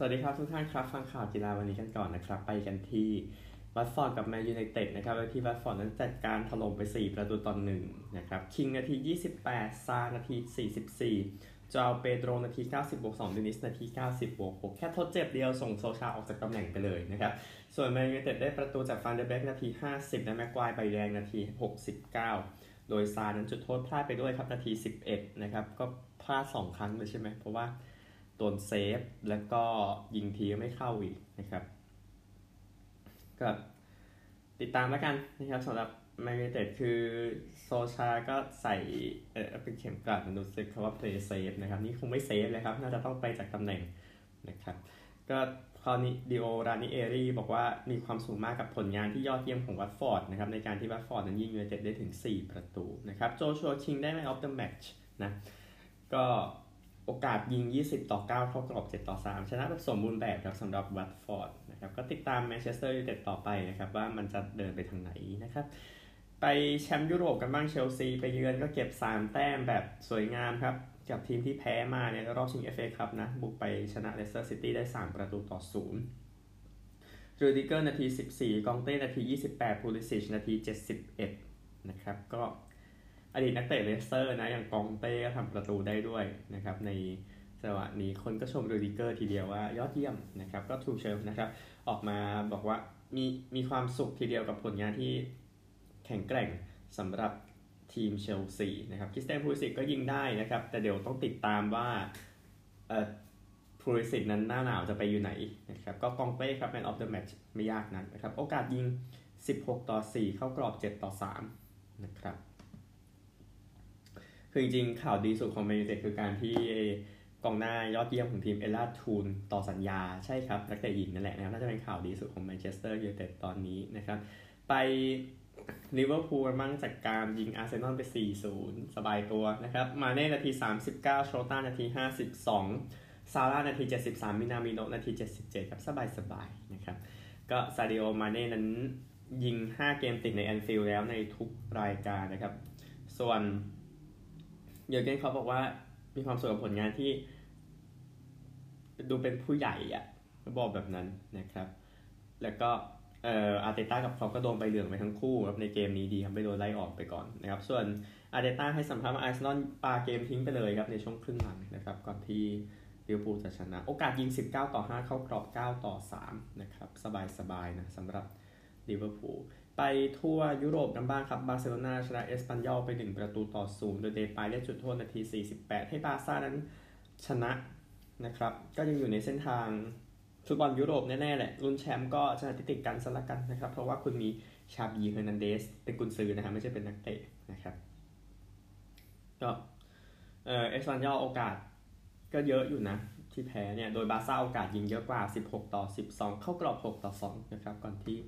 สวัสดีครับทุกท่านครับ ฟังข่าวกีฬาวันนี้กันก่อนนะครับ ไปกันที่วัตฟอร์ดกับแมนยูไนเต็ดนะครับโดยที่วัตฟอร์ดนั้นจัดการถล่มไป 4 ประตูต่อหนึ่งนะครับคิงนาที 28 ซาร์นาที 44จาวเปโดรนาที 90บวก2เดนนิสนาที 90บวก6แค่ทดเจ็บเดียวส่งโซชาออกจากตำแหน่งไปเลยนะครับ ส่วนแมนยูไนเต็ดได้ประตูจากฟันเดเบกนาที 50 และแม็กไกวร์ใบแดงนาที 69 โดยซาร์นั้นจุดโทษพลาดไปด้วยครับนาที 11 นะครับก็พลาด 2 ครั้งเลยใช่ไหมเพราะว่า โดน save แล้วก็ยิงทีก็ไม่เข้าอีกนะครับ ก็ติดตามแล้วกันนะครับสำหรับแมนยูไนเต็ดคือโซชาก็ใส่เออเป็นเข็มกลัดมันรู้สึกคำว่า play safe นะครับนี่คงไม่ safe เลยครับ น่าจะต้องไปจากตำแหน่งนะครับ ก็คราวนี้ดิโอรานิเอรีบอกว่ามีความสุขมากกับผลงานที่ยอดเยี่ยมของวัตฟอร์ดนะครับในการที่วัตฟอร์ดนั้นยิงยูไนเต็ดได้ถึง 4 ประตูนะครับโจชัวคิงได้ man of the matchนะก็ โอกาสยิง 20 ต่อ 9 เข้ากรอบ 7 ต่อ 3 ชนะแบบสมบูรณ์แบบครับสำหรับวัตฟอร์ดนะครับก็ติดตามแมนเชสเตอร์ยูไนเต็ดต่อไปนะครับว่ามันจะเดินไปทางไหนนะครับ ไปแชมป์ยุโรปกันบ้างเชลซีไปเยือนก็เก็บ 3 แต้มแบบสวยงามครับ กับทีมที่แพ้มาในรอบชิง FA ครับนะ บุกไปชนะเลสเตอร์ซิตี้ได้ 3 ประตูต่อ0รูดิเกอร์นาที 14 กองเต้นาที 28 พูลิซิชนาที 71 นะครับก็ อดีตนักเตะเลสเตอร์นะอย่างกองเต้ก็ทำประตูได้ด้วยนะครับในจังหวะนี้คนก็ชมรูดิเกอร์ทีเดียวว่ายอดเยี่ยมนะครับก็ทูเชลนะครับออกมาบอกว่ามีมีความสุขทีเดียวกับผลงานที่แข็งแกร่งสำหรับทีมเชลซีนะครับคริสเตนพูลิสิกก็ยิงได้นะครับ แต่เดี๋ยวต้องติดตามว่าเอ่อพูลิสิกนั้นหน้าหนาวจะไปอยู่ไหนนะครับก็กองเต้ครับ Man of the Match ไม่ยากนักนะครับ โอกาสยิง 16 ต่อ 4 เข้ากรอบ 7 ต่อ 3 นะครับ คือจริงๆ ข่าวดีสุดของแมนยูเต็ดคือการที่กองหน้ายอดเยี่ยมของทีมเอลล่าทูนต่อสัญญาใช่ครับนักเตะหญิงนั่นแหละนะครับน่าจะเป็นข่าวดีสุดของแมนเชสเตอร์ยูไนเต็ดตอนนี้นะครับ ไปลิเวอร์พูลมั่งจากการยิงอาร์เซนอลไป 4-0 สบายตัวนะครับ มาเน่นาที 39 โชต้านาที 52 ซาร่านาที 73 มินามิโนนาที 77 ครับ สบายสบายนะครับ ก็ซาดิโอ มาเน่นั้นยิง 5 เกมติดในแอนฟิลด์แล้วในทุกรายการนะครับ ส่วน เยอร์เกนเขาบอกว่ามีความสุขกับผลงานที่ ดูเป็นผู้ใหญ่อะบอกแบบนั้นนะครับ แล้วก็เอ่ออาร์เตต้ากับคลอปก็โดนใบเหลืองไปทั้งคู่ครับในเกมนี้ดีครับไม่โดนไล่ออกไปก่อนนะครับ ส่วนอาร์เตต้าให้สัมภาษณ์ว่าอาร์เซนอลปาเกมทิ้งไปเลยครับในช่วงครึ่งหลังนะครับ ก่อนที่ลิเวอร์พูลจะชนะ โอกาสยิง 19 ต่อ 5 เข้ากรอบ 9 ต่อ 3 นะครับ สบายๆนะสำหรับลิเวอร์พูล ไปทั่วยุโรปกันบ้างครับ บาร์เซโลนาชนะเอสปันยอลไป 1 ประตูต่อ0โดยเดปายได้จุดโทษนาที 48 ให้บาร์ซ่านั้นชนะนะครับ ก็ยังอยู่ในเส้นทางฟุตบอลยุโรปแน่ ๆ แหละ รุ่นแชมป์ก็ชนะติดติดกันสลักกันนะครับ เพราะว่าคุณมีชาบีเฮอร์นันเดสเป็นกุนซือนะครับไม่ใช่เป็นนักเตะนะครับก็เออเอสปันยอลโอกาสก็เยอะอยู่นะที่แพ้เนี่ย โดยบาร์ซ่าโอกาสยิงเยอะกว่า 16 ต่อ 12 เข้ากรอบ 6 ต่อ 2 นะครับ ก่อนที่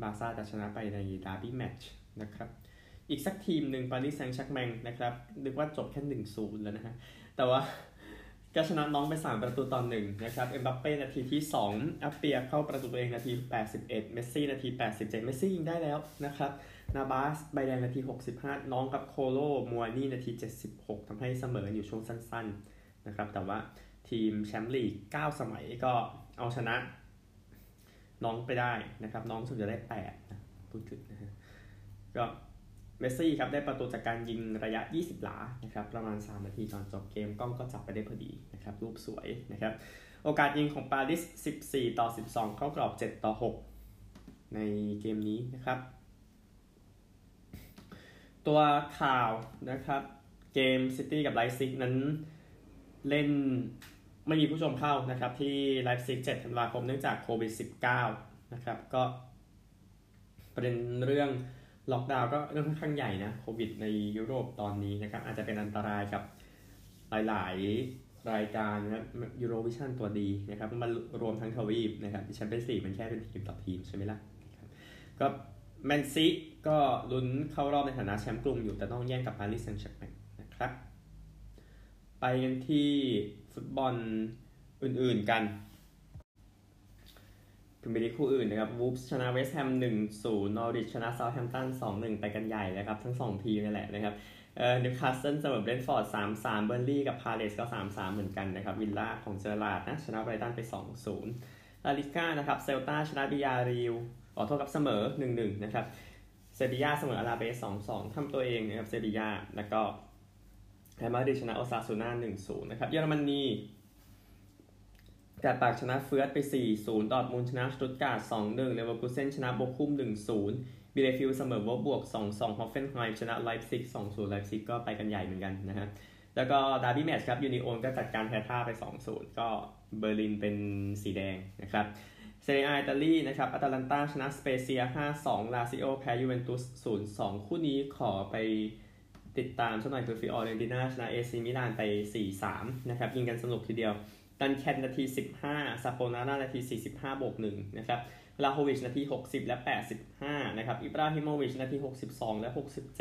บาร์ซ่าจะชนะไปใน derby match นะครับ อีกสักทีมหนึ่งปารีสแซงต์แชร์กแมงนะครับนึกว่าจบแค่1-0แล้วนะฮะ แต่ว่าก็ชนะน็องต์ไป 3 ประตูต่อหนึ่งนะครับ เอ็มบัปเป้นาทีที่ 2อัปเปียห์เข้าประตูตัวเองนาที 81 เมสซี่นาที 87 เมสซี่ยิงได้แล้วนะครับ นาบาสใบแดงนาที 65 น้องกับโคโลมัวนี่นาที 76ทำให้เสมออยู่ช่วงสั้นๆนะครับ แต่ว่าทีมแชมป์ลีก 9 สมัยก็เอาชนะ น้องไปได้นะครับ น้องสุดจะได้8นะพูดถึงนะฮะก็เมสซี่ครับได้ประตูจากการยิงระยะ 20 หลานะครับประมาณ 3 นาทีก่อนจบเกมกล้องก็จับไปได้พอดีนะครับรูปสวยนะครับโอกาสยิงของปารีส 14 ต่อ 12 เข้ากรอบ 7 ต่อ 6 ในเกมนี้นะครับ ตัวข่าวนะครับเกมซิตี้กับไลป์ซิกนั้นเล่น ไม่มีผู้ชมเข้านะครับ ที่ไลป์ซิก7ธันวาคมเนื่องจากโควิด -19 นะครับ ก็ประเด็นเรื่องล็อกดาวน์ก็เรื่องค่อนข้างใหญ่นะโควิดในยุโรปตอนนี้นะครับ อาจจะเป็นอันตรายกับหลาย ๆ รายการนะยูโรวิชั่นตัวดีนะครับมารวมทั้งทวีปนะครับดิฉันเป็นสี่มันแค่เป็นทีมต่อทีมใช่ไหมล่ะก็แมนซิตี้ก็ลุ้นเข้ารอบในฐานะแชมป์กลุ่มอยู่แต่ต้องแย่งกับปารีสแซงต์แชร์กแมงนะครับ ไปกันที่ ฟุตบอลอื่นๆกันพรีเมียร์ลีกคู่อื่นนะครับวูล์ฟชนะเวสต์แฮม1-0นอริชชนะเซาท์แฮมป์ตัน2-1ไปกันใหญ่เลยครับ ทั้ง2ทีมนี่แหละนะครับเอ่อนิวคาสเซิลเสมอเบรนท์ฟอร์ดสามสามเบิร์นลี่ย์กับพาเลสก็สามสามเหมือนกันนะครับ วิลล่าของเจอราร์ดนะชนะไบรตันไปสองศูนย์ลาลิก้านะครับเซลตาชนะบียาร์เรอัลขอโทษครับเสมอหนึ่งหนึ่งนะครับเซบียาเสมออลาเบสสองสองทำตัวเองนะครับเซบียาแล้วก็ แอตมาดริดชนะโอซาซูน่าหนึ่งศูนย์นะครับ เยอรมนีกลัดบัคชนะเฟือร์ธไป 4-0 ดอร์ทมุนชนะสตุตการ์ด2-1 เลเวอร์คูเซนชนะโบคุม 1-0บีเลเฟลด์เสมอวบวก 2-2ฮอฟเฟนไฮม์ชนะไลป์ซิก2-0ไลป์ซิกก็ไปกันใหญ่เหมือนกันนะฮะ แล้วก็ derby match ครับยูนิโอนก็จัดการแฮร์ธ่าไป 2-0 ก็เบอร์ลินเป็นสีแดงนะครับเซเรียอาอิตาลีนะครับอัตแลนตาชนะสเปเซีย 5-2 ลาซิโอแพ้ยูเวนตุส 0-2 คู่นี้ขอไป ติดตามสักหน่อยคือฟิออเรนติน่าชนะเอซีมิลานไป 4-3 นะครับ ยิงกันสนุกทีเดียวดันแคนนาที 15ซาโปนารานาที 45 บวก1นะครับวลาโฮวิชนาที 60 และ 85 นะครับ อิบราฮิโมวิชนาที 62 และ 67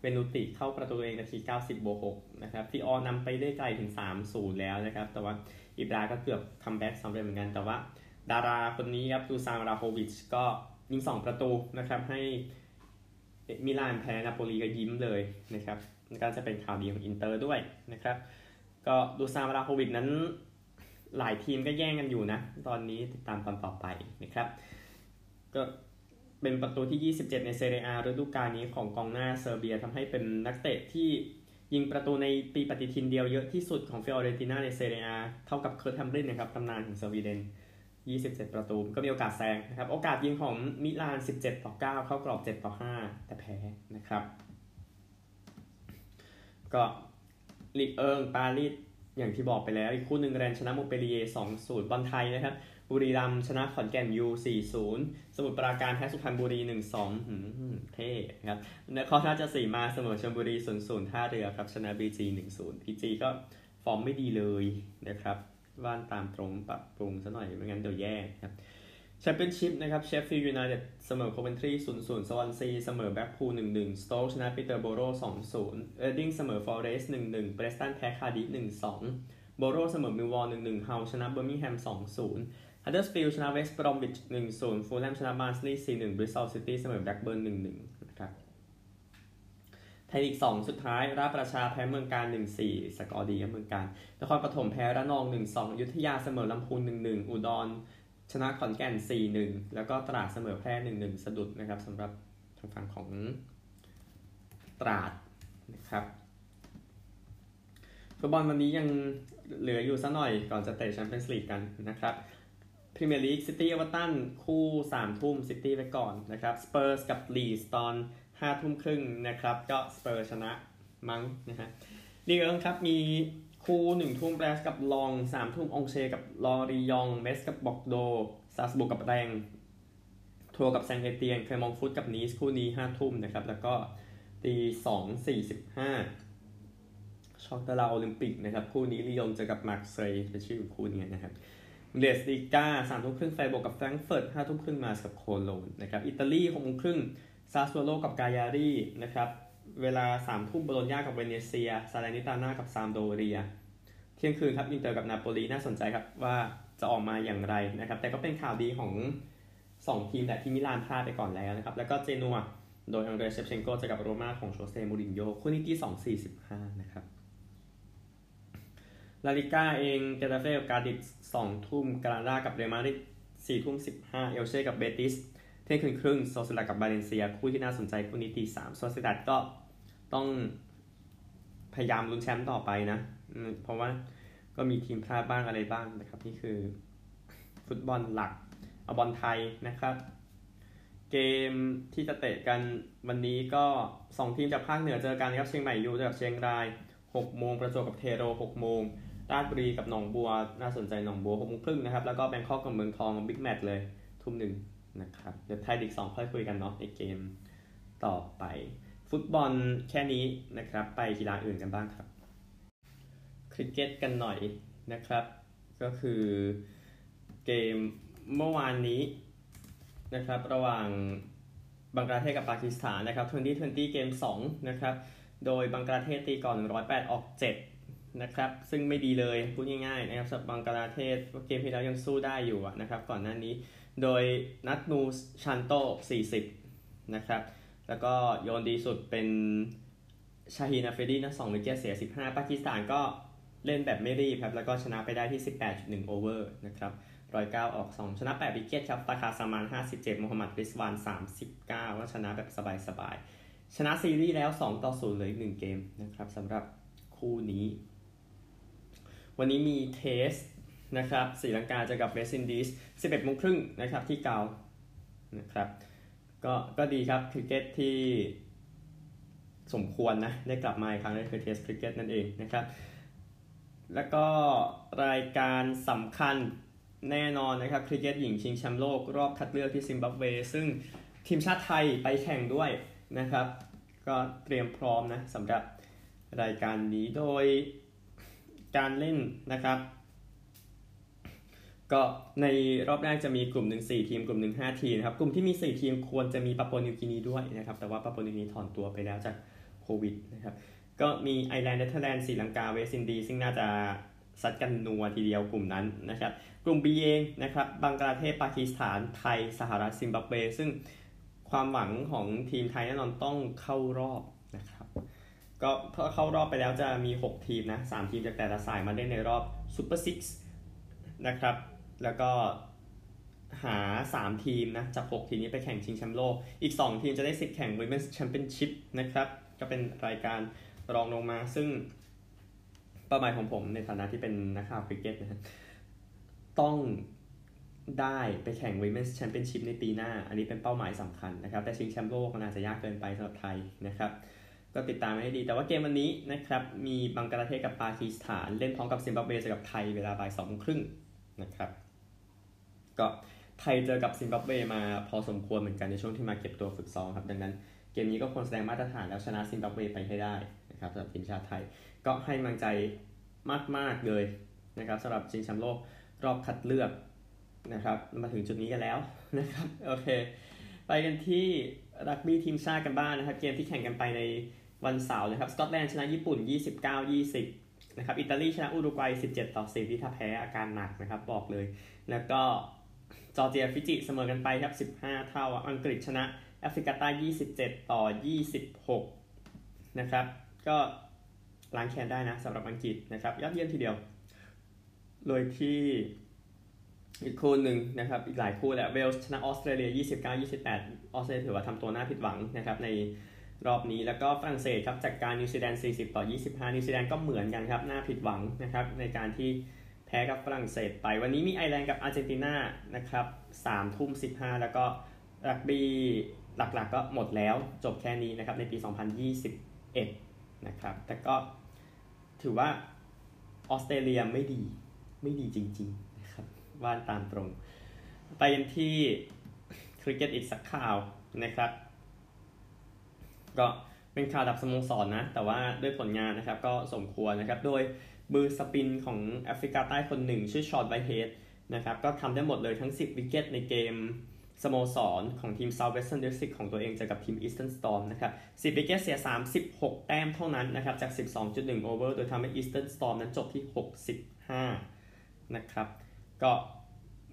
เวนูติเข้าประตูเองนาที 90 บวก 6 นะครับฟิออนำไปได้ไกลถึง 3-0 แล้วนะครับ แต่ว่าอิบราก็เกือบ comeback สำเร็จเหมือนกัน แต่ว่า ดาราคนนี้ครับดูซานวลาโฮวิชก็ยิง 2 ประตูนะครับให้ มิลานแพ้นาโปลีก็ยิ้มเลยนะครับก็จะเป็นข่าวดีของอินเตอร์ด้วยนะครับ ก็ดูซานวลาโฮวิชนั้นหลายทีมก็แย่งกันอยู่นะ ตอนนี้ติดตามตอนต่อไปนะครับ ก็เป็นประตูที่ 27 ในเซเรียอาฤดูกาลนี้ของกองหน้าเซอร์เบียทำให้เป็นนักเตะที่ยิงประตูในปีปฏิทินเดียวเยอะที่สุดของฟิออเรนติน่าในเซเรียอาเท่ากับเคิร์ตแฮมรินนะครับตำนานของสวีเดน 27 ประตู ก็มีโอกาสแซงนะครับ โอกาสยิงของมิลาน 17 ต่อ 9 เข้ากรอบ 7 ต่อ 5 แต่แพ้นะครับ ก็ลีกเอิงปารีสอย่างที่บอกไปแล้ว อีกคู่หนึ่งแรนชนะโมเปรีเย2-0 บอลไทยนะครับ บุรีรัมชนะขอนแก่นยู4-0 สมุทรปราการแพ้สุพรรณบุรี 1-2หืมเท่ครับนครราชสีมาเสมอชลบุรี 0-0ท่าเรือครับชนะ BG 1-0 PG ก็ฟอร์มไม่ดีเลยนะครับ ว่านตามตรงปรับปรุงซะหน่อยไม่งั้นเดี๋ยวแย่ครับแชมเปี้ยนชิพนะครับเชฟฟิลด์ยูไนเต็ดเสมอโคเวนทรี0-0สวอนซีเสมอแบล็กพูล1-1สโต๊กชนะปีเตอร์โบโร2-0เรดดิ้งเสมอฟอร์เรสต์1-1เพรสตันแพ้คาร์ดิฟฟ์1-2โบโรเสมอมิลวอล1-1ฮัลล์ชนะเบอร์มิงแฮม2-0ฮัตเดอร์สฟิลด์ชนะเวสต์บรอมวิช1-0ฟูลแลมชนะบาร์นสลีย์4-1บริสตอลซิตี้เสมอแบล็กเบิร์น1-1นะครับ ไทยลีก2สุดท้ายราชประชาแพ้เมืองกาญจน์ 1-4 สกอร์ดีกับเมืองกาญจน์นครปฐมแพ้ระนอง 1-2อยุธยาเสมอลำพูน 1-1 อุดร ชนะขอนแก่น 4-1 แล้วก็ตราดเสมอแพร่ 1-1 สะดุดนะครับสำหรับทางฝั่งของตราดนะครับฟุตบอลวันนี้ยังเหลืออยู่สักหน่อยก่อนจะเตะแชมเปี้ยนส์ลีกกันนะครับพรีเมียร์ลีกซิตี้เอเวอร์ตันคู่3ทุ่มซิตี้ไปก่อนนะครับสเปอร์สกับลีดส์ตอน 5ทุ่มครึ่งนะครับ ก็สเปอร์ชนะมั้งนะฮะลีกเอิงครับมีคู่หนึ่งทุ่มแบรสกับลองสามทุ่มองเชกับลอรียองเมสกับบอกโดซาสบุกกับแรงทัวร์กับแซงเอเตียนเคยมองฟุตกับนีสคู่นี้ห้าทุ่มนะครับ แล้วก็ตีสองสี่สิบห้าช็อกตลาโอลิมปิกนะครับ คู่นี้ลียงเจอกับมาร์กเซย์เป็นชื่อคู่นี้นะครับเดสติก้าสามทุ่มครึ่งไฟบวกกับแฟรงก์เฟิร์ตห้าทุ่มครึ่งมาสกับโคโลนนะครับอิตาลีหกโมงครึ่ง ซาสซูโอโลกับกายารีนะครับเวลาสามทุ่มโบโลญญากับเวเนเซีย ซาเลนิตาน่ากับซามพ์โดเรีย เที่ยงคืนครับอินเตอร์กับนาโปลีน่าสนใจครับว่าจะออกมาอย่างไรนะครับ แต่ก็เป็นข่าวดีของ 2 ทีมแต่ที่มิลานพลาดไปก่อนแล้วนะครับ แล้วก็เจนัวโดยอังเดรเชฟเชนโกเจอกับโรม่าของโชเซมูรินโญ่คู่นี้ที่ 2 4 5 นะครับ ลาลิก้าเองเกตาเฟ่กับกาดิส2ทุ่มกรานาดากับเรอัลมาดริด4ทุ่ม15 เอลเช่กับเบติส เที่ยงคืนครึ่งโซเซียดาดกับบาเลนเซีย คู่ที่น่าสนใจคู่นี้ตี3โซเซียดาดก็ต้องพยายามลุ้นแชมป์ต่อไปนะ เพราะว่าก็มีทีมพลาดบ้างอะไรบ้างนะครับ นี่คือฟุตบอลหลักเอาบอลไทยนะครับ เกมที่จะเตะกันวันนี้ก็ 2 ทีมจากภาคเหนือเจอกันครับเชียงใหม่ยูเจอกับเชียงราย 6 โมงประจวบกับเทโร 6 โมงราชบุรีกับหนองบัว น่าสนใจหนองบัว6โมงครึ่งนะครับ แล้วก็แบงคอกกับเมืองทองบิ๊กแมตช์เลย ทุ่มหนึ่ง นะครับ เดี๋ยวไทยดิกสองค่อยคุยกันเนาะในเกมต่อไป ฟุตบอลแค่นี้นะครับ ไปกีฬาอื่นกันบ้างครับคริกเก็ตกันหน่อยนะครับ ก็คือเกมเมื่อวานนี้นะครับ ระหว่างบังกลาเทศกับปากีสถานนะครับ2020 เกม 2 นะครับ โดยบังกลาเทศตีก่อน 108 ออก 7 นะครับ ซึ่งไม่ดีเลย พูดง่ายๆนะครับสำหรับบังกลาเทศเกมที่แล้วยังสู้ได้อยู่นะครับ ก่อนหน้านี้ โดยนัจมุลชานโต 40 นะครับ แล้วก็โยนดีสุดเป็นชาฮีนอาฟริดีนะ2 wicket เสีย 15 ปากีสถานก็เล่นแบบไม่รีบครับ แล้วก็ชนะไปได้ที่ 18.1 over นะครับ109ออก2ชนะ8 wicket ครับฟาคาร์ซามาน57มูฮัมหมัดริสวาน39ก็ชนะแบบสบายๆ ชนะซีรีส์แล้ว2ต่อ0เลยอีก1เกมนะครับสำหรับคู่นี้ วันนี้มี Test นะครับศรีลังกาเจอกับเวสต์อินดีส11โมงครึ่งนะครับที่กอลล์นะครับก็ก็ดีครับคริกเก็ตที่สมควรนะได้กลับมาอีกครั้งนั่นคือ Test คริกเก็ตนั่นเองนะครับแล้วก็รายการสำคัญแน่นอนนะครับคริกเก็ตหญิงชิงแชมป์โลกรอบคัดเลือกที่ซิมบับเว ซึ่งทีมชาติไทยไปแข่งด้วยนะครับ ก็เตรียมพร้อมนะสำหรับรายการนี้โดยการเล่นนะครับ ก็ในรอบแรกจะมีกลุ่มหนึ่ง4ทีม กลุ่มหนึ่ง5ทีมนะครับ กลุ่มที่มี 4 ทีมควรจะมีปาปัวนิวกินีด้วยนะครับ แต่ว่าปาปัวนิวกินีถอนตัวไปแล้วจากโควิดนะครับ ก็มีไอร์แลนด์เนเธอร์แลนด์ศรีลังกาเวสต์อินดีสซึ่งน่าจะซัดกันนัวทีเดียวกลุ่มนั้นนะครับ กลุ่ม B เองนะครับบังกลาเทศปากีสถานไทยสหรัฐซิมบับเวซึ่งความหวังของทีมไทยแน่นอนต้องเข้ารอบนะครับก็พอเข้ารอบไปแล้วจะมี 6 ทีมนะ 3 ทีมจากแต่ละสายมาเล่นในรอบ Super Six นะครับ แล้วก็หา 3 ทีมนะจาก 6 ทีมนี้ไปแข่งชิงแชมป์โลก อีก 2 ทีมจะได้สิทธิ์แข่ง Women's Championship นะครับ ก็เป็นรายการรองลงมา ซึ่งเป้าหมายของผมในฐานะที่เป็นนักข่าวคริกเก็ตนะต้องได้ไปแข่ง Women's Championship ในปีหน้า อันนี้เป็นเป้าหมายสำคัญนะครับ แต่ชิงแชมป์โลกมันอาจจะยากเกินไปสำหรับไทยนะครับ ก็ติดตามให้ดี แต่ว่าเกมวันนี้นะครับ มีบังกลาเทศกับปากีสถาน เล่นพร้อมกับซิมบับเวเจอกับไทยเวลาบ่ายสองครึ่งนะครับ ก็ไทยเจอกับซิมบับเวมาพอสมควรเหมือนกันในช่วงที่มาเก็บตัวฝึกซ้อมครับ ดังนั้นเกมนี้ก็ควรแสดงมาตรฐานแล้วชนะซิมบับเวไปให้ได้นะครับสำหรับทีมชาติไทยก็ให้กำลังใจมากๆเลยนะครับสำหรับชิงแชมป์โลกรอบคัดเลือกนะครับมาถึงจุดนี้กันแล้วนะครับโอเค ไปกันที่รักบี้ทีมชาติกันบ้างนนะครับ เกมที่แข่งกันไปในวันเสาร์นะครับสกอตแลนด์ชนะญี่ปุ่น 29-20นะครับอิตาลีชนะอุรุกวัย 17 ต่อ 10ที่ถ้าแพ้อาการหนักนะครับบอกเลย แล้วก็ จอร์เจียฟิจิเสมอกันไปครับ 15 เท่า อังกฤษชนะแอฟริกาใต้27 ต่อ 26 นะครับ ก็ล้างแค้นได้นะสำหรับอังกฤษนะครับ ยอดเยี่ยมทีเดียว โดยที่อีกคู่หนึ่งนะครับ อีกหลายคู่แหละเวลส์ชนะออสเตรเลีย 29-28 ออสเตรเลียถือว่าทำตัวน่าผิดหวังนะครับในรอบนี้แล้วก็ฝรั่งเศสครับจัดการนิวซีแลนด์40 ต่อ 25 นิวซีแลนด์ก็เหมือนกันครับน่าผิดหวังนะครับในการที่ แพ้กับฝรั่งเศสไป วันนี้มีไอร์แลนด์กับอาร์เจนตินานะครับ3ทุ่ม15แล้วก็รักบี้หลักๆก็หมดแล้วจบแค่นี้นะครับในปี 2021 นะครับ แต่ก็ถือว่าออสเตรเลียไม่ดีไม่ดีจริงๆนะครับว่านตามตรง ไปกันที่คริกเก็ตอีกสักข่าวนะครับ ก็เป็นข่าวระดับสโมสรนนะ แต่ว่าด้วยผลงานนะครับก็สมควรนะครับ โดย มือสปินของแอฟริกาใต้คนหนึ่ง ชื่อฌอนไวท์เฮดนะครับก็ทำได้หมดเลยทั้ง 10 wicket ในเกมสโมสรของทีม Southwestern District ของตัวเองเจอกับทีม Eastern Storm นะครับ 10 wicket เสีย 36 แต้มเท่านั้นนะครับ จาก 12.1 over โดยทำให้ Eastern Storm นั้นจบที่ 65 นะครับ ก็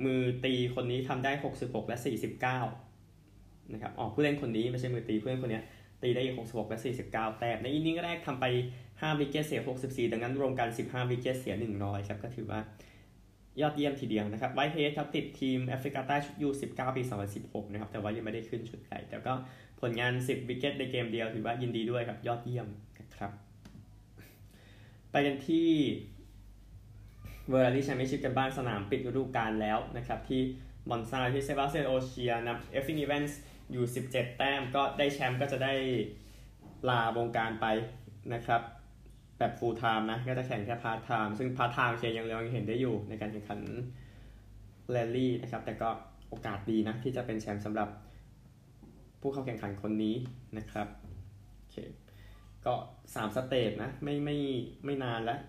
มือตีคนนี้ทำได้ 66 และ 49 นะครับอ๋อผู้เล่นคนนี้ไม่ใช่มือตีผู้เล่นคนนี้ ตีได้66 และ 49 แต้ม ใน inning แรกทำไป 5 wicket เสีย 64 ดังนั้นรวมกัน 15 wicket เสีย 100 ครับ ก็ถือว่ายอดเยี่ยมทีเดียวนะครับไวท์เฮดครับติดทีมแอฟริกาใต้ชุดยู19 ปี 2016 นะครับ แต่ว่ายังไม่ได้ขึ้นชุดใหญ่แต่ก็ผลงาน 10 wicket ในเกมเดียว ถือว่ายินดีด้วยครับ ยอดเยี่ยมนะครับ ไปกันที่เวิลด์แรลลี่แชมเปี้ยนชิพกันบ้างสนามปิดฤดูกาลแล้วนะครับที่มอนซาที่เซบาสเตียนโอชิเยร์นำเอลฟินอีแวนส์ อยู่ 17 แต้มก็ได้แชมป์ก็จะได้ลาวงการไปนะครับ แบบ full time นะ ก็จะแข่งแค่ part time ซึ่ง part time ก็ยังยังเห็นได้อยู่ในการแข่งขันแรลลี่นะครับ แต่ก็โอกาสดีนะที่จะเป็นแชมป์สำหรับผู้เข้าแข่งขันคนนี้นะครับโอเคก็3 stage นะ ไม่ไม่ไม่นานแล้ว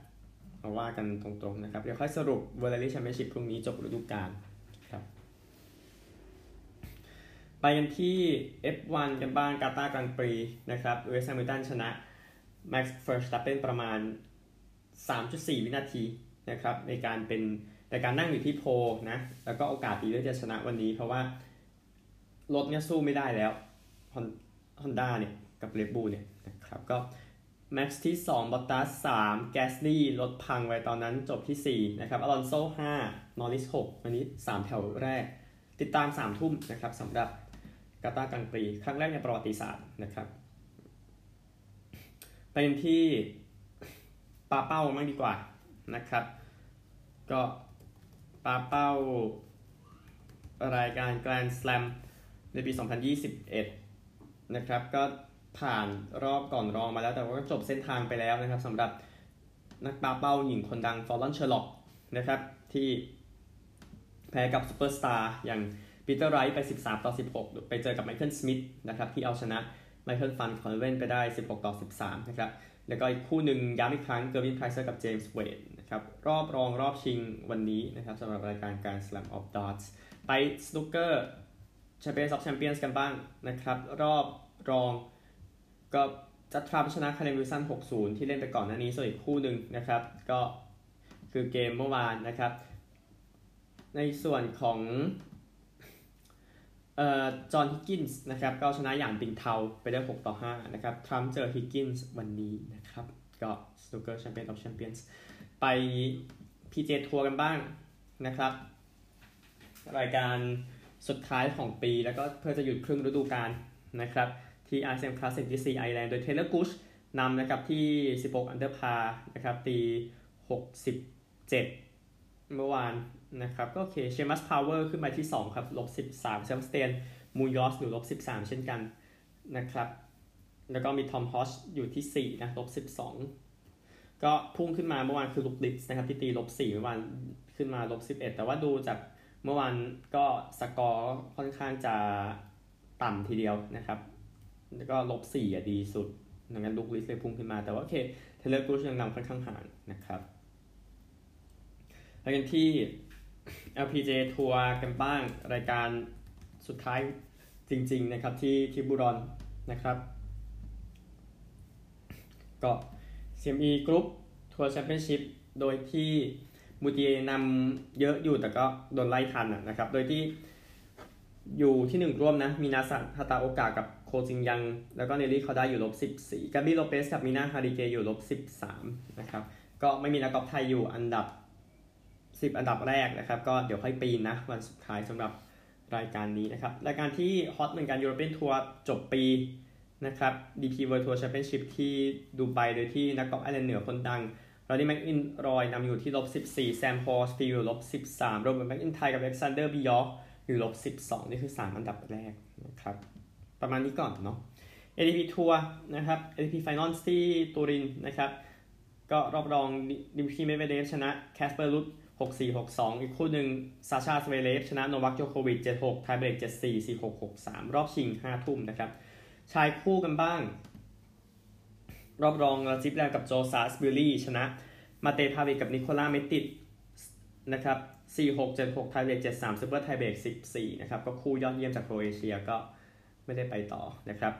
มาว่ากันตรงๆนะครับ เดี๋ยวค่อยสรุป World Rally Championship พรุ่งนี้จบฤดูกาลครับ ไปกันที่ F1 กันบ้างกาตาร์ Grand Prix นะครับลูอิสแฮมิลตันชนะแม็กซ์เวอร์สแตปเพนประมาณ 3.4 วินาทีนะครับในการเป็นในการนั่งอยู่ที่ pole นะแล้วก็โอกาสดีที่จะชนะวันนี้ เพราะว่ารถเนี่ยสู้ไม่ได้แล้วฮอนด้าเนี่ยกับ Red Bull เนี่ยนะครับก็แม็กซ์ที่2บอตทาส3แกสลี่รถพังไว้ตอนนั้นจบที่ 4 นะครับอลอนโซ่5นอริส6วันนี้ 3 แถวแรก ติดตาม 3 ทุ่มนะครับสำหรับ กาตาร์กังปรีครั้งแรกในประวัติศาสตร์นะครับ เป็นที่ปาเป้ามั่งดีกว่านะครับ ก็ปาเป้ารายการแกรนด์สแลมในปี 2021 นะครับ ก็ผ่านรอบก่อนรองมาแล้วแต่ว่าก็จบเส้นทางไปแล้วนะครับสำหรับนักปาเป้าหญิงคนดังฟอลลอนเชอร์ร็อกนะครับ ที่แพ้กับซูเปอร์สตาร์อย่าง ปีเตอร์ไรท์ไป 13 ต่อ 16 ไปเจอกับไมเคิลสมิธนะครับที่เอาชนะไมเคิลฟานเกอร์เวนไปได้ 16 ต่อ 13 นะครับ แล้วก็อีกคู่หนึ่งย้ำอีกครั้งเกอร์วินไพรซ์เจอกับเจมส์เวดนะครับ รอบรองรอบชิงวันนี้นะครับสำหรับรายการการ Slam of Darts ไปสนุกเกอร์ Champion of Champions กันบ้างนะครับ รอบรองก็จัดด์ทรัมป์ชนะไคเรนวิลสัน 6-0 ที่เล่นไปก่อนหน้านี้ส่วนอีกคู่หนึ่งนะครับ ก็คือเกมเมื่อวานนะครับ ในส่วนของ จอห์นฮิกกินส์นะครับก็ชนะหยานบิงเทาไปได้ 6 ต่อ 5 นะครับ ทรัมป์เจอฮิกกินส์วันนี้นะครับ ก็สนุกเกอร์ Champion of Champions ไป PGA Tour กันบ้างนะครับ รายการสุดท้ายของปีแล้วก็เพื่อจะหยุดครึ่งฤดูกาลนะครับ ที่ RSM Classic ที่ Sea Island โดยเทเลอร์กูชนำนะครับที่ 16 under par นะครับตี 67 เมื่อวานนะครับก็โอเคเชมัสพาวเวอร์ขึ้นมาที่ 2 ครับลบ13เซบาสเตียนมูนยอซอยู่ลบ13 เช่นกันนะครับ แล้วก็มีทอมโฮกีอยู่ที่ 4 นะลบ12 ก็พุ่งขึ้นมาเมื่อวานคือลุคลิสต์นะครับที่ตีลบ4เมื่อวานขึ้นมาลบ11 แต่ว่าดูจากเมื่อวานก็สกอร์ค่อนข้างจะต่ำทีเดียวนะครับ แล้วก็ลบ4อะดีสุดดังนั้นลุคลิสต์เลยพุ่งขึ้นมาแต่ว่าโอเคเทเลอร์กูชยังนำค่อนข้างห่างนะครับ แล้วกันที่ LPG ทัวร์กันบ้างรายการสุดท้ายจริง ๆ นะครับที่ทิบูรอนนะครับก็ CME Group ทัวร์แชมเปี้ยนชิพโดยที่มูตีนำเยอะอยู่แต่ก็โดนไล่ทันนะครับ โดยที่อยู่ที่หนึ่งร่วมนะ มีนาสะฮาตาโอกะกับโคจินยอง แล้วก็เนลลี่คอร์ด้าอยู่ลบ14กาบี้โลเปซกับมีนาฮาริแกะอยู่ลบ13นะครับ ก็ไม่มีนักกอล์ฟไทยอยู่อันดับ 10 อันดับแรกนะครับ ก็เดี๋ยวค่อยปีนนะ วันสุดท้ายสำหรับรายการนี้นะครับ รายการที่ hot เหมือนกัน European Tourจบปีนะครับ DP World Tour Championship ที่ดูไบโดยที่นักกอล์ฟไอร์แลนด์เหนือคนดังรอรี่แม็คอิลรอยนำอยู่ที่ลบ14แซมฮอร์สฟิลด์ลบ13โรเบิร์ตแม็คอินไทร์กับอเล็กซานเดอร์บียอร์กอยู่ลบ12 นี่คือ 3 อันดับแรกนะครับ ประมาณนี้ก่อนเนาะ ATP ทัวร์นะครับ ATP Finals ที่ตูรินนะครับ ก็รอบรองดิมิทรีเมดเวเดฟชนะแคสเปอร์รูด 6462 อีกคู่หนึ่งซาชาซเวเรฟชนะโนวัคโจโควิช76 tie break 74 46 63 รอบชิง 5 ทุ่มนะครับ ชายคู่กันบ้าง รอบรองราจีฟแรมกับโจซอลส์บิวรี ชนะมาเตปาวิชกับนิโคล่าเมคติชนะครับ46 76 tie break 73 super tie break 14 นะครับ ก็คู่ยอดเยี่ยมจากโครเอเชียก็ไม่ได้ไปต่อนะครับ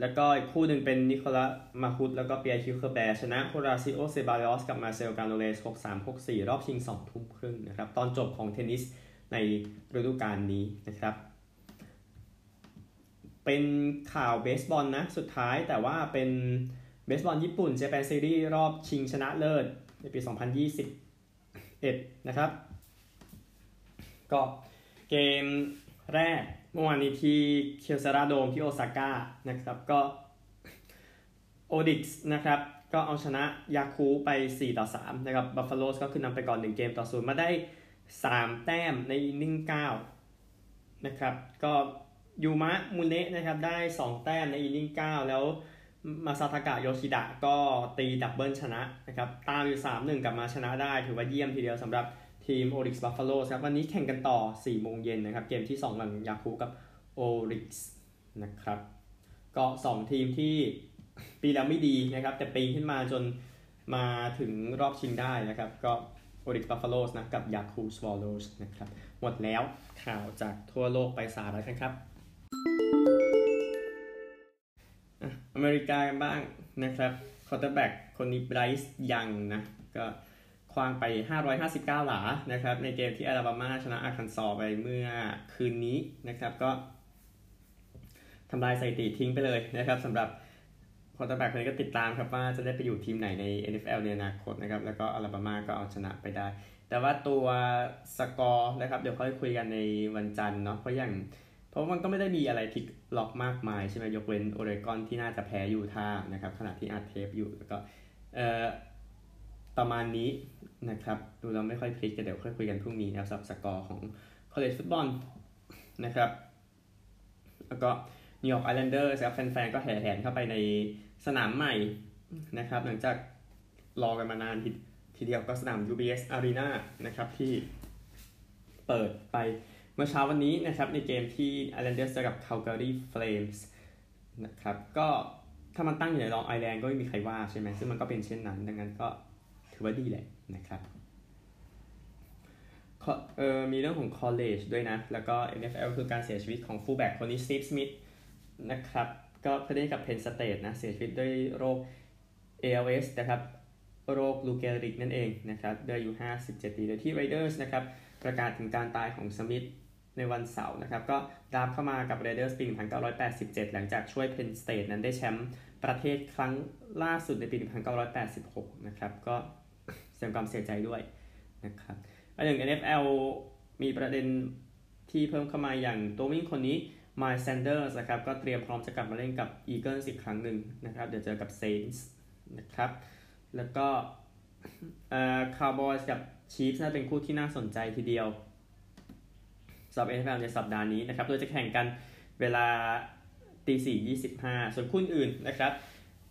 แล้วก็อีกคู่หนึ่งเป็นนิโคลัสมาอูต์แล้วก็ปิแอร์อูกแอร์แบร์ชนะโคราซิโอเซบาริออสกับมาร์เซลกราโนเยร์ส 63 64 รอบชิง 2 ทุ่มครึ่งนะครับ ตอนจบของเทนนิสในฤดูกาลนี้นะครับ เป็นข่าวเบสบอลนะ สุดท้ายแต่ว่าเป็นเบสบอลญี่ปุ่น Japan Series รอบชิงชนะเลิศ ในปี 2021 นะครับ ก็เกมแรก เมื่อวานนี้ที่เคียวเซราโดมที่โอซาก้านะครับก็โอริกส์นะครับก็เอาชนะยาคูลท์ไป 4 ต่อ 3 นะครับบัฟฟาโลสก็ขึ้นนำไปก่อน 1 เกมต่อศูนย์มาได้ 3 แต้มใน inning 9นะครับก็ยูมะมุเนะนะครับได้ 2 แต้มใน inning 9แล้วมาซาทากะโยชิดะก็ตี double ชนะนะครับตามอยู่ 3-1 กลับมาชนะได้ถือว่าเยี่ยมทีเดียวสำหรับ ทีมโอริกส์บัฟฟาโลครับวันนี้แข่งกันต่อ 4 โมงเย็นนะครับ เกมที่2หลังยาคูลท์กับโอริกส์นะครับ ก็ 2 ทีมที่ปีแล้วไม่ดีนะครับ แต่ปีขึ้นมาจนมาถึงรอบชิงได้นะครับ ก็โอริกส์บัฟฟาโลนะ กับยาคูลท์สวอลโลส์นะครับ หมดแล้วข่าวจากทั่วโลกไปสหรัฐกันครับอเมริกากันบ้างนะครับ quarterback คนนี้ไบรซ์ยังนะ ก็ ขว้างไป 559 หลานะครับในเกมที่อลาบามาชนะอาร์คันซอไปเมื่อคืนนี้นะครับก็ทำลายสถิติทิ้งไปเลยนะครับสำหรับquarterback คนนี้ก็ติดตามครับว่าจะได้ไปอยู่ทีมไหนใน NFL ในอนาคตนะครับแล้วก็อลาบามาก็เอาชนะไปได้ แต่ว่าตัวสกอร์นะครับเดี๋ยวค่อยคุยกันในวันจันทร์เนาะเพราะอย่างเพราะมันก็ไม่ได้มีอะไรพลิกล็อกมากมายใช่ไหมยกเว้นโอเรกอนที่น่าจะแพ้ยูทานะครับขณะที่อาร์เทปอยู่แล้วก็เอ่อ ประมาณนี้นะครับ ดูเราไม่ค่อยพลิกกันเดี๋ยวค่อยคุยกันพรุ่งนี้นะครับสำหรับสกอร์ของ college football นะครับ แล้วก็นิวยอร์กไอแลนเดอร์ครับแฟนๆ ก็แห่แหนเข้าไปในสนามใหม่นะครับ หลังจากรอกันมานานทีทีเดียวก็สนาม UBS Arena นะครับที่เปิดไปเมื่อเช้าวันนี้นะครับ ในเกมที่ Islanders เจอกับ Calgary Flames นะครับ ก็ถ้ามันตั้งอยู่ในรองไอแลนด์ก็ไม่มีใครว่าใช่ไหมซึ่งมันก็เป็นเช่นนั้น ดังนั้นก็ ถือว่าดีแหละนะครับเออมีเรื่องของ college ด้วยนะ แล้วก็ NFL คือการเสียชีวิตของ fullback คนนี้ Steve Smith นะครับ ก็เล่นกับ Penn State นะ เสียชีวิตด้วยโรค ALS นะครับ โรคลูเกริกนั่นเองนะครับด้วยอายุ 57 ปีโดยที่ Raiders นะครับ ประกาศถึงการตายของสมิธในวันเสาร์นะครับ ก็ดาบเข้ามากับ Raiders ปี 1987 หลังจากช่วย Penn State นั้นได้แชมป์ประเทศครั้งล่าสุดในปี 1986 นะครับ ก็ ดงความเสียใจด้วยนะครับอันหนึ่ง NFL มีประเด็นที่เพิ่มเข้ามาอย่างตัววิ่งคนนี้ Miles Sanders นะครับก็เตรียมพร้อมจะกลับมาเล่นกับ Eagles อีกครั้งหนึ่งนะครับ เดี๋ยวเจอกับ Saints นะครับ แล้วก็เอ่อ Cowboys กับ Chiefs น่าเป็นคู่ที่น่าสนใจทีเดียวสำหรับ NFL ในสัปดาห์นี้นะครับ โดยจะแข่งกันเวลาตีสี่ยี่สิบห้าส่วนคู่อื่นนะครับ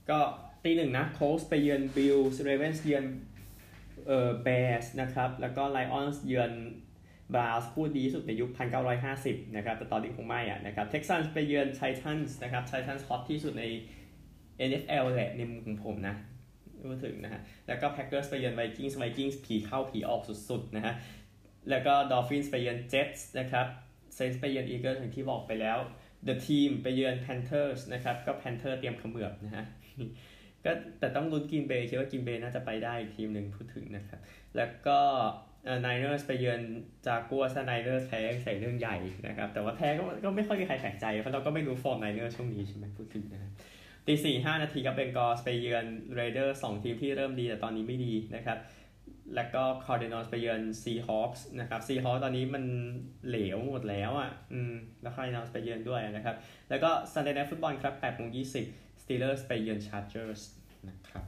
ก็ตีหนึ่งนะ Colts ไปเยือน Bills Ravens เยือน เอ่อ Bears นะครับ แล้วก็ Lions เยือน Browns คู่ดีสุดในยุค 1950 นะครับ แต่ตอนนี้คงไม่อะนะครับ Texans ไปเยือน Titans นะครับ Titans ฮอตที่สุดใน NFL แหละในมุมของผมนะรู้ถึงนะฮะ แล้วก็ Packers ไปเยือน Vikings Vikings ผีเข้าผีออกสุดๆนะฮะ แล้วก็ Dolphins ไปเยือน Jets นะครับ Saints ไปเยือน Eagles อย่างที่บอกไปแล้ว The Team ไปเยือน Panthers นะครับ ก็ Panther เตรียมเขมือบนะฮะ ก็แต่ต้องลุ้น Green Bay คิดว่า Green Bay น่าจะไปได้อีกทีมหนึ่งพูดถึงนะครับ แล้วก็ Niners ไปเยือน Jaguars Niners แพ้สิเรื่องใหญ่นะครับ แต่ว่าแพ้ก็ก็ไม่ค่อยมีใครแปลกใจ เพราะเราก็ไม่รู้ฟอร์ม Niners ช่วงนี้ใช่ไหมพูดถึงนะตีสี่ห้านาทีกับ Bengals ไปเยือน Raiders สองทีมที่เริ่มดีแต่ตอนนี้ไม่ดีนะครับ แล้วก็ Cardinals ไปเยือน Seahawks นะครับ Seahawks ตอนนี้มันเหลวหมดแล้วอะ อืม แล้ว Cardinals ไปเยือนด้วยนะครับ แล้วก็ Sunday Night Football ครับ8โมง20 Steelers ไปเยือน Chargers นะครับ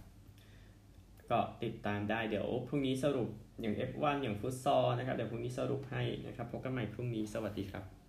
ก็ติดตามได้เดี๋ยวพรุ่งนี้สรุปอย่าง F1 อย่างฟุตซอลนะครับ เดี๋ยวพรุ่งนี้สรุปให้นะครับ พบกันใหม่พรุ่งนี้สวัสดีครับ